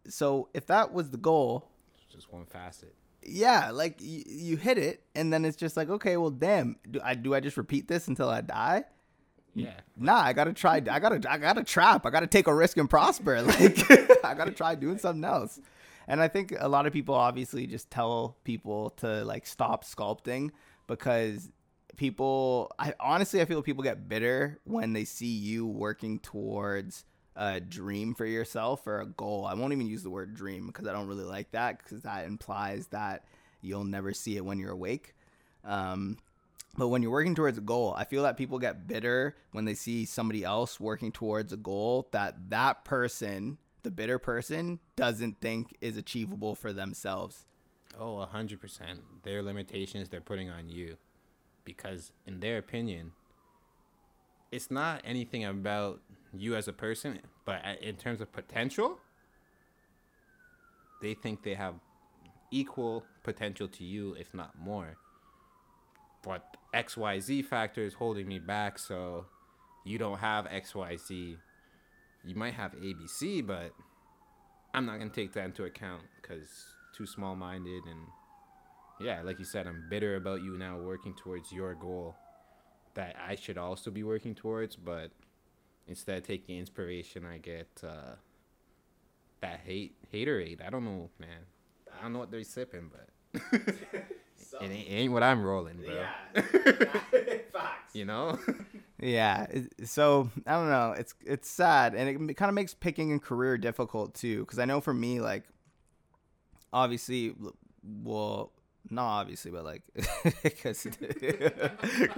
So if that was the goal, it's just one facet. Yeah, like you, you hit it, and then it's just like, okay, well, damn, do I do I just repeat this until I die? Yeah. Nah, I gotta try. I gotta. I gotta trap. I gotta take a risk and prosper. Like I gotta try doing something else. And I think a lot of people obviously just tell people to like stop sculpting because people. I honestly I feel people get bitter when they see you working towards a dream for yourself or a goal. I won't even use the word dream because I don't really like that because that implies that you'll never see it when you're awake. Um, but when you're working towards a goal, I feel that people get bitter when they see somebody else working towards a goal that that person, the bitter person, doesn't think is achievable for themselves. Oh, 100%. Their limitations they're putting on you. Because, in their opinion, it's not anything about you as a person, but in terms of potential, they think they have equal potential to you, if not more. But XYZ factor is holding me back, so you don't have XYZ. You might have ABC, but I'm not gonna take that into account because too small minded and yeah, like you said, I'm bitter about you now working towards your goal that I should also be working towards, but instead of taking inspiration, I get uh, that hate haterade. I don't know, man. I don't know what they're sipping, but it ain't, it ain't what I'm rolling, bro. Facts. You know? Yeah. So I don't know. It's it's sad, and it kind of makes picking a career difficult too. Because I know for me, like, obviously, well, not obviously, but like, because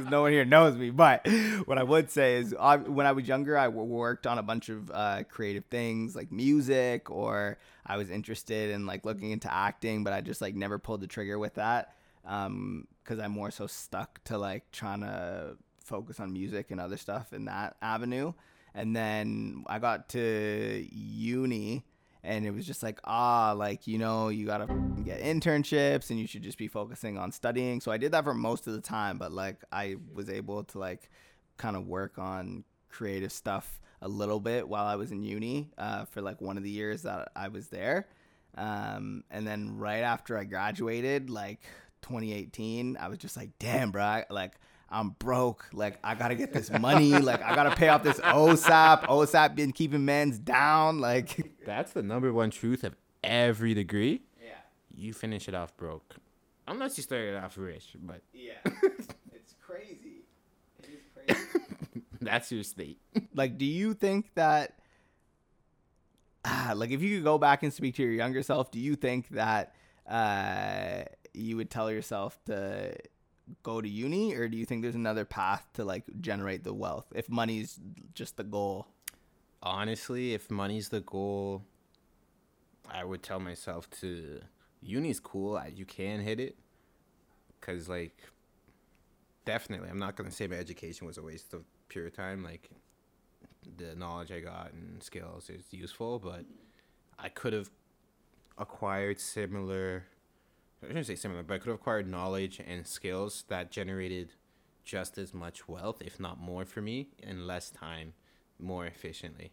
no one here knows me. But what I would say is, ob- when I was younger, I worked on a bunch of uh, creative things like music, or I was interested in like looking into acting, but I just like never pulled the trigger with that um because i'm more so stuck to like trying to focus on music and other stuff in that avenue. And then i got to uni and it was just like ah like you know you gotta get internships and you should just be focusing on studying. So i did that for most of the time but like i was able to like kind of work on creative stuff a little bit while i was in uni uh, for like one of the years that i was there. Um, and then right after I graduated, like 2018, I was just like, damn, bro, I- like I'm broke. Like I gotta get this money. like I gotta pay off this OSAP. OSAP been keeping men's down. Like That's the number one truth of every degree. yeah, You finish it off broke. Unless you started off rich, but yeah, it's crazy. It is crazy. that's your state. like, do you think that? Ah, like if you could go back and speak to your younger self, do you think that uh, you would tell yourself to go to uni, or do you think there's another path to like generate the wealth if money's just the goal? Honestly, if money's the goal, I would tell myself to uni's cool. You can hit it, cause like definitely, I'm not gonna say my education was a waste of pure time. Like the knowledge I got and skills is useful, but I could have acquired similar. I shouldn't say similar, but I could have acquired knowledge and skills that generated just as much wealth, if not more, for me in less time, more efficiently,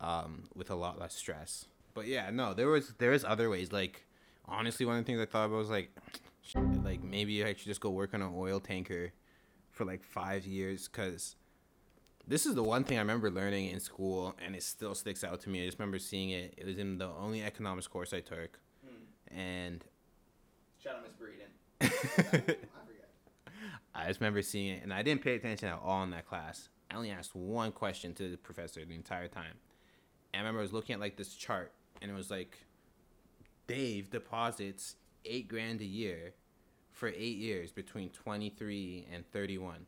um, with a lot less stress. But yeah, no, there was there is other ways. Like honestly, one of the things I thought about was like, shit, like maybe I should just go work on an oil tanker for like five years, cause this is the one thing I remember learning in school, and it still sticks out to me. I just remember seeing it. It was in the only economics course I took, and Shout out Miss Breeden. I just remember seeing it, and I didn't pay attention at all in that class. I only asked one question to the professor the entire time. And I remember I was looking at like this chart, and it was like, Dave deposits eight grand a year for eight years between 23 and 31.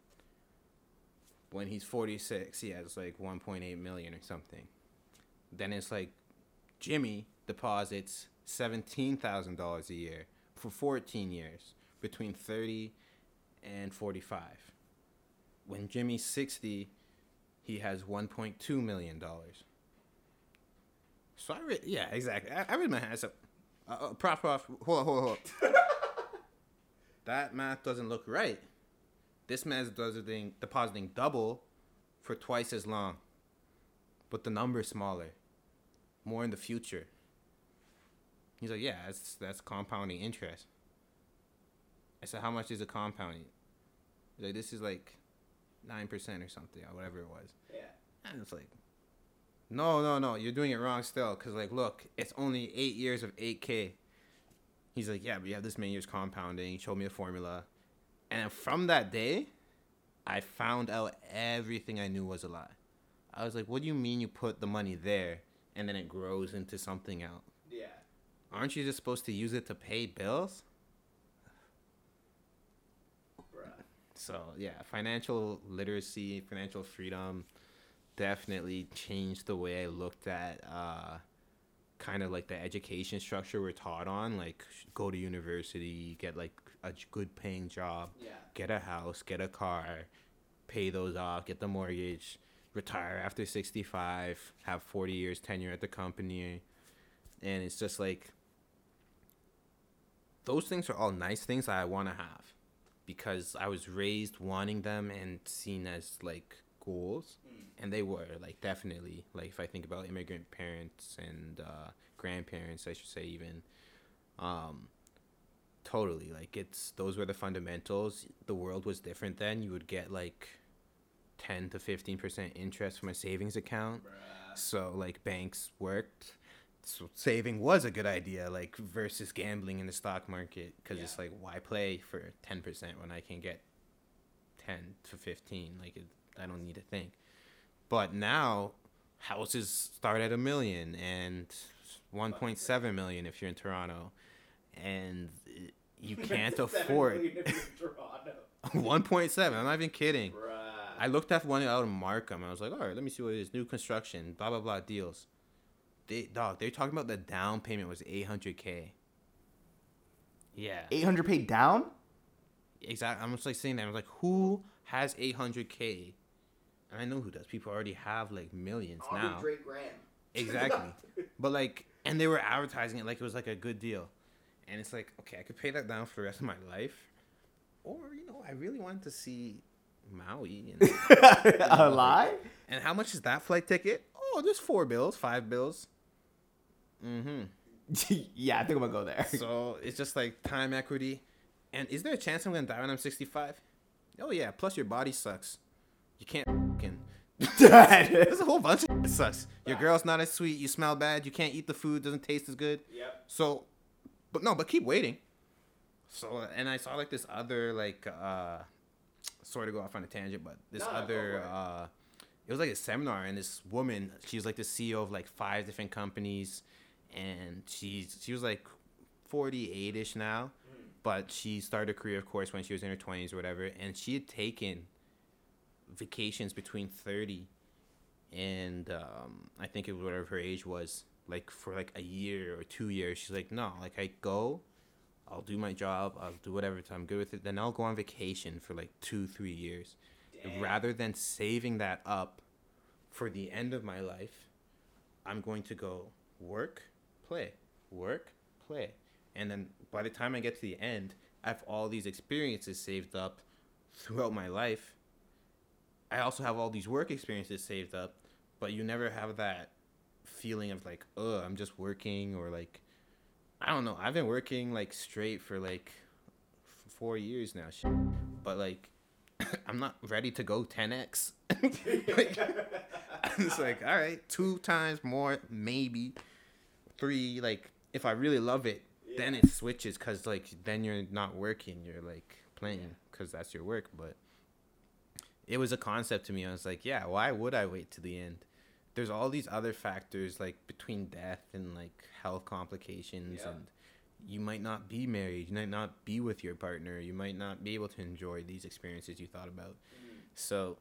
When he's 46, he has like 1.8 million or something. Then it's like, Jimmy deposits $17,000 a year for 14 years between 30 and 45. When Jimmy's 60, he has 1.2 million dollars. So I read, yeah, exactly. I, I read my hands up. Uh, uh, prop, prop, hold on, hold on, hold on. that math doesn't look right. This man's depositing, depositing double for twice as long, but the number's smaller, more in the future. He's like, yeah, that's that's compounding interest. I said, how much is it compounding? He's like, this is like nine percent or something, or whatever it was. Yeah. And it's like, no, no, no, you're doing it wrong still. Cause like, look, it's only eight years of eight k. He's like, yeah, but you have this many years compounding. He showed me a formula, and from that day, I found out everything I knew was a lie. I was like, what do you mean you put the money there and then it grows into something else? Aren't you just supposed to use it to pay bills? So yeah, financial literacy, financial freedom, definitely changed the way I looked at uh, kind of like the education structure we're taught on. Like go to university, get like a good paying job, Yeah. get a house, get a car, pay those off, get the mortgage, retire after 65, have 40 years tenure at the company. And it's just like those things are all nice things that I want to have because I was raised wanting them and seen as like goals. And they were like definitely like if I think about immigrant parents and uh, grandparents, I should say even, um, totally like it's those were the fundamentals. The world was different then. You would get like ten to fifteen percent interest from a savings account. So like banks worked. So saving was a good idea, like versus gambling in the stock market, because it's like why play for ten percent when I can get ten to fifteen? Like it, I don't need to think. But now houses start at a million and 1.7 million if you're in Toronto, and you can't afford 1.7. I'm not even kidding. I looked at one out in Markham. I was like, all right, let me see what it is. New construction, blah blah blah deals. They dog, they're talking about the down payment was 800k. Yeah, 800 paid down? exactly. I'm just like saying that. I was like, who has 800k? And I know who does. People already have like millions now. Graham. Exactly. but like, and they were advertising it like it was like a good deal, and it's like, okay, I could pay that down for the rest of my life, or you know, I really wanted to see Maui. And, a lie? and how much is that flight ticket? Oh, there's four bills, five bills. Mm-hmm. yeah, I think I'm gonna go there. So it's just like time equity. And is there a chance I'm gonna die when I'm 65? Oh yeah. Plus your body sucks. You can't fucking. There's a whole bunch of shit sucks. Your girl's not as sweet. You smell bad. You can't eat the food. Doesn't taste as good. Yep. So, but no, but keep waiting. So, and I saw like this other like uh, sorry to go off on a tangent, but this No, other it. uh, it was like a seminar, and this woman, she's like the CEO of like five different companies, and she's she was like forty eight ish now, but she started a career, of course, when she was in her twenties or whatever, and she had taken vacations between 30 and um, I think it was whatever her age was, like for like a year or two years. She's like, no, like I go, I'll do my job, I'll do whatever, I'm good with it. Then I'll go on vacation for like two, three years, rather than saving that up for the end of my life. I'm going to go work, play, work, play, and then by the time I get to the end, I have all these experiences saved up throughout my life. I also have all these work experiences saved up, but you never have that feeling of like, oh, I'm just working or like, I don't know. I've been working like straight for like f- four years now, but like, I'm not ready to go 10x. like, it's like, all right, two times more, maybe three. Like, if I really love it, then it switches because like then you're not working, you're like playing because that's your work, but it was a concept to me. I was like, yeah, why would I wait to the end? There's all these other factors like between death and like health complications Yeah. and you might not be married, you might not be with your partner, you might not be able to enjoy these experiences you thought about. Mm-hmm. So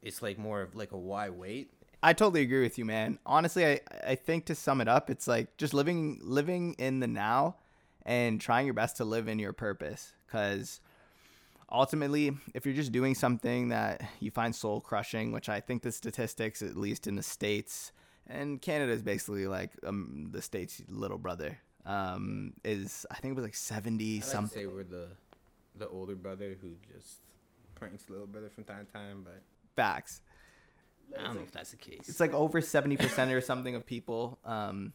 it's like more of like a why wait? I totally agree with you, man. Honestly, I, I think to sum it up, it's like just living living in the now and trying your best to live in your purpose. Because ultimately, if you're just doing something that you find soul crushing, which I think the statistics, at least in the states, and Canada is basically like um, the state's little brother. Um, is I think it was like seventy like something. say we're the the older brother who just pranks little brother from time to time, but Facts. I don't know if that's the case. it's like over 70% or something of people um,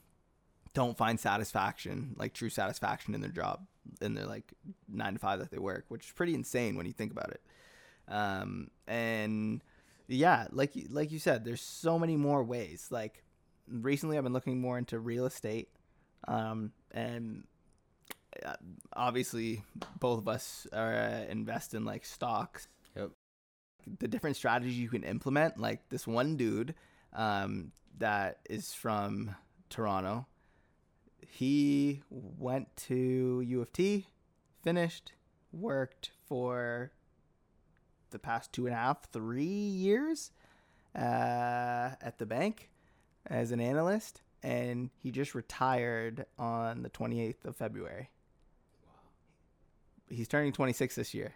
don't find satisfaction like true satisfaction in their job in their like nine to five that they work which is pretty insane when you think about it um, and yeah like like you said there's so many more ways like recently i've been looking more into real estate um, and uh, obviously both of us are uh, invest in like stocks. The different strategies you can implement. Like this one dude um, that is from Toronto, he went to U of T, finished, worked for the past two and a half, three years uh, at the bank as an analyst, and he just retired on the 28th of February. He's turning 26 this year.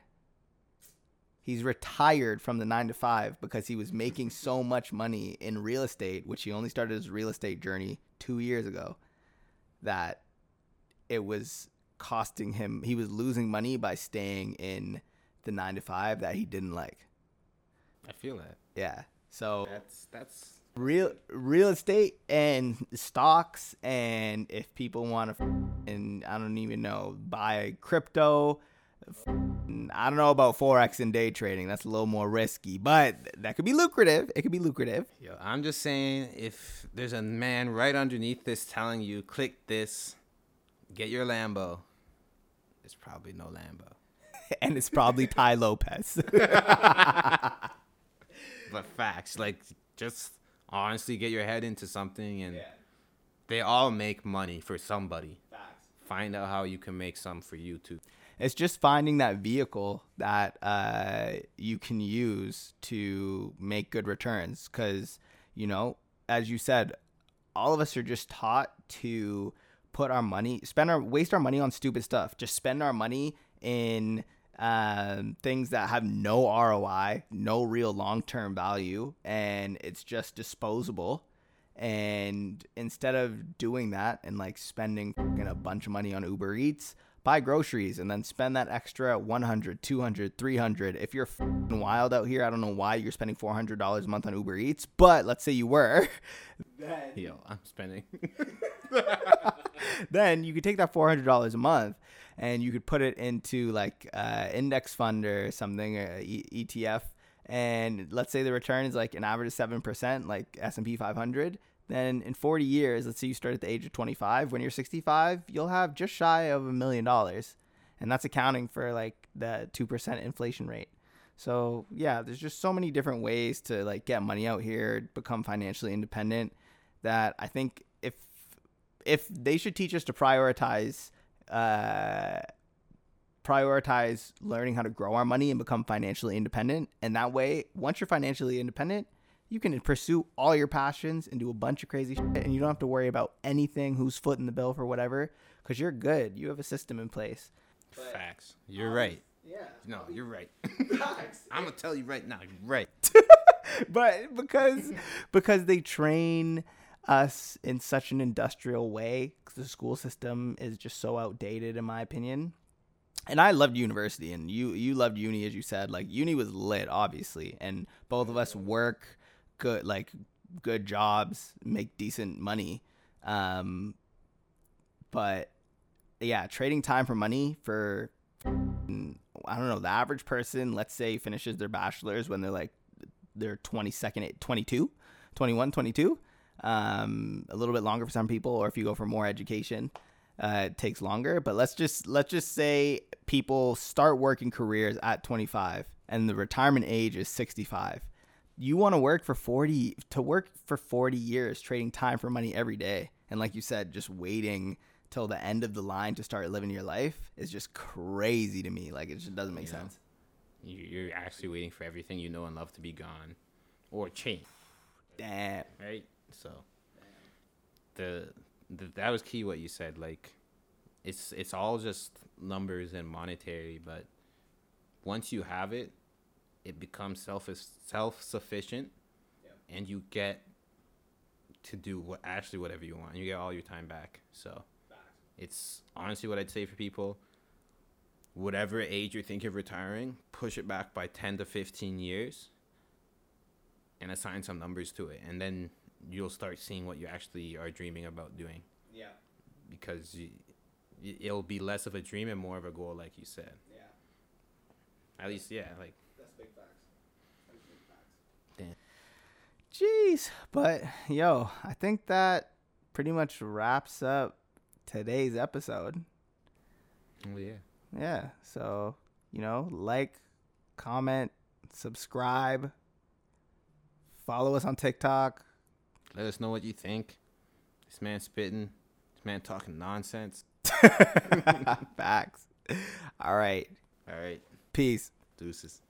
He's retired from the nine to five because he was making so much money in real estate, which he only started his real estate journey two years ago, that it was costing him, he was losing money by staying in the nine to five that he didn't like. I feel that. Yeah. So That's that's real real estate and stocks and if people want to and I don't even know buy crypto I don't know about forex and day trading that's a little more risky but that could be lucrative it could be lucrative Yo, I'm just saying, if there's a man right underneath this telling you, click this, get your Lambo, it's probably no Lambo. and it's probably Tai Lopez But facts, like, just honestly get your head into something, and they all make money for somebody. Facts. Find out how you can make some for you too. It's just finding that vehicle that uh, you can use to make good returns because you know as you said all of us are just taught to put our money spend our waste our money on stupid stuff. Just spend our money in um, things that have no roi no real long-term value and it's just disposable. And instead of doing that and like spending a bunch of money on Uber Eats, buy groceries and then spend that extra 100, 200, 300. If you're fucking wild out here, I don't know why you're spending $400 a month on Uber Eats, but let's say you were, then, Yo, I'm spending. then you could take that $400 a month and you could put it into like uh, index fund or something, uh, e- ETF. And let's say the return is like an average of 7%, like S&P 500. Then in 40 years, let's say you start at the age of 25, when you're 65, you'll have just shy of a million dollars. And that's accounting for like the 2% inflation rate. So, yeah, there's just so many different ways to like get money out here, become financially independent that I think if if they should teach us to prioritize uh prioritize learning how to grow our money and become financially independent and that way once you're financially independent you can pursue all your passions and do a bunch of crazy shit and you don't have to worry about anything who's footing the bill for whatever because you're good you have a system in place Facts. You're um, right. yeah No, you're right. Facts. i'm gonna tell you right now. You're right. but because because they train us in such an industrial way 'cause the school system is just so outdated in my opinion and I loved university and you you loved uni as you said like uni was lit obviously and both of us work good like good jobs make decent money um but yeah trading time for money for I don't know the average person let's say finishes their bachelor's when they're like they're 22nd 22 21 22 um, a little bit longer for some people or if you go for more education uh, it takes longer but let's just let's just say people start working careers at 25 and the retirement age is 65 you want to work for 40 to work for 40 years trading time for money every day and like you said just waiting till the end of the line to start living your life is just crazy to me like it just doesn't make sense You- You're actually waiting for everything you know and love to be gone, or change. damn right? So the, the that was key what you said. Like it's it's all just numbers and monetary, but once you have it, it becomes self self sufficient, and you get to do what actually whatever you want. You get all your time back. So it's honestly what I'd say for people. Whatever age you think of retiring, push it back by ten to fifteen years and assign some numbers to it. And then you'll start seeing what you actually are dreaming about doing. Yeah. Because you, it'll be less of a dream and more of a goal like you said. Yeah. At least yeah like That's big facts. Damn. Jeez. But yo, I think that pretty much wraps up today's episode. oh yeah Yeah. So, you know, like, comment, subscribe, follow us on TikTok. let us know what you think this man spitting this man talking nonsense Facts. All right. all right Peace. deuces